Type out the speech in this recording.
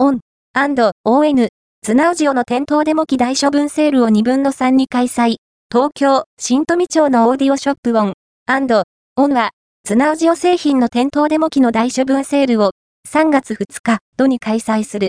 オン、ON、ツナウジオの店頭デモ機大処分セールを2分の3に開催。東京、新富町のオーディオショップ on and on は、 DYNAUDIO 製品の店頭デモ機の大処分セールを3月2日、度に開催する。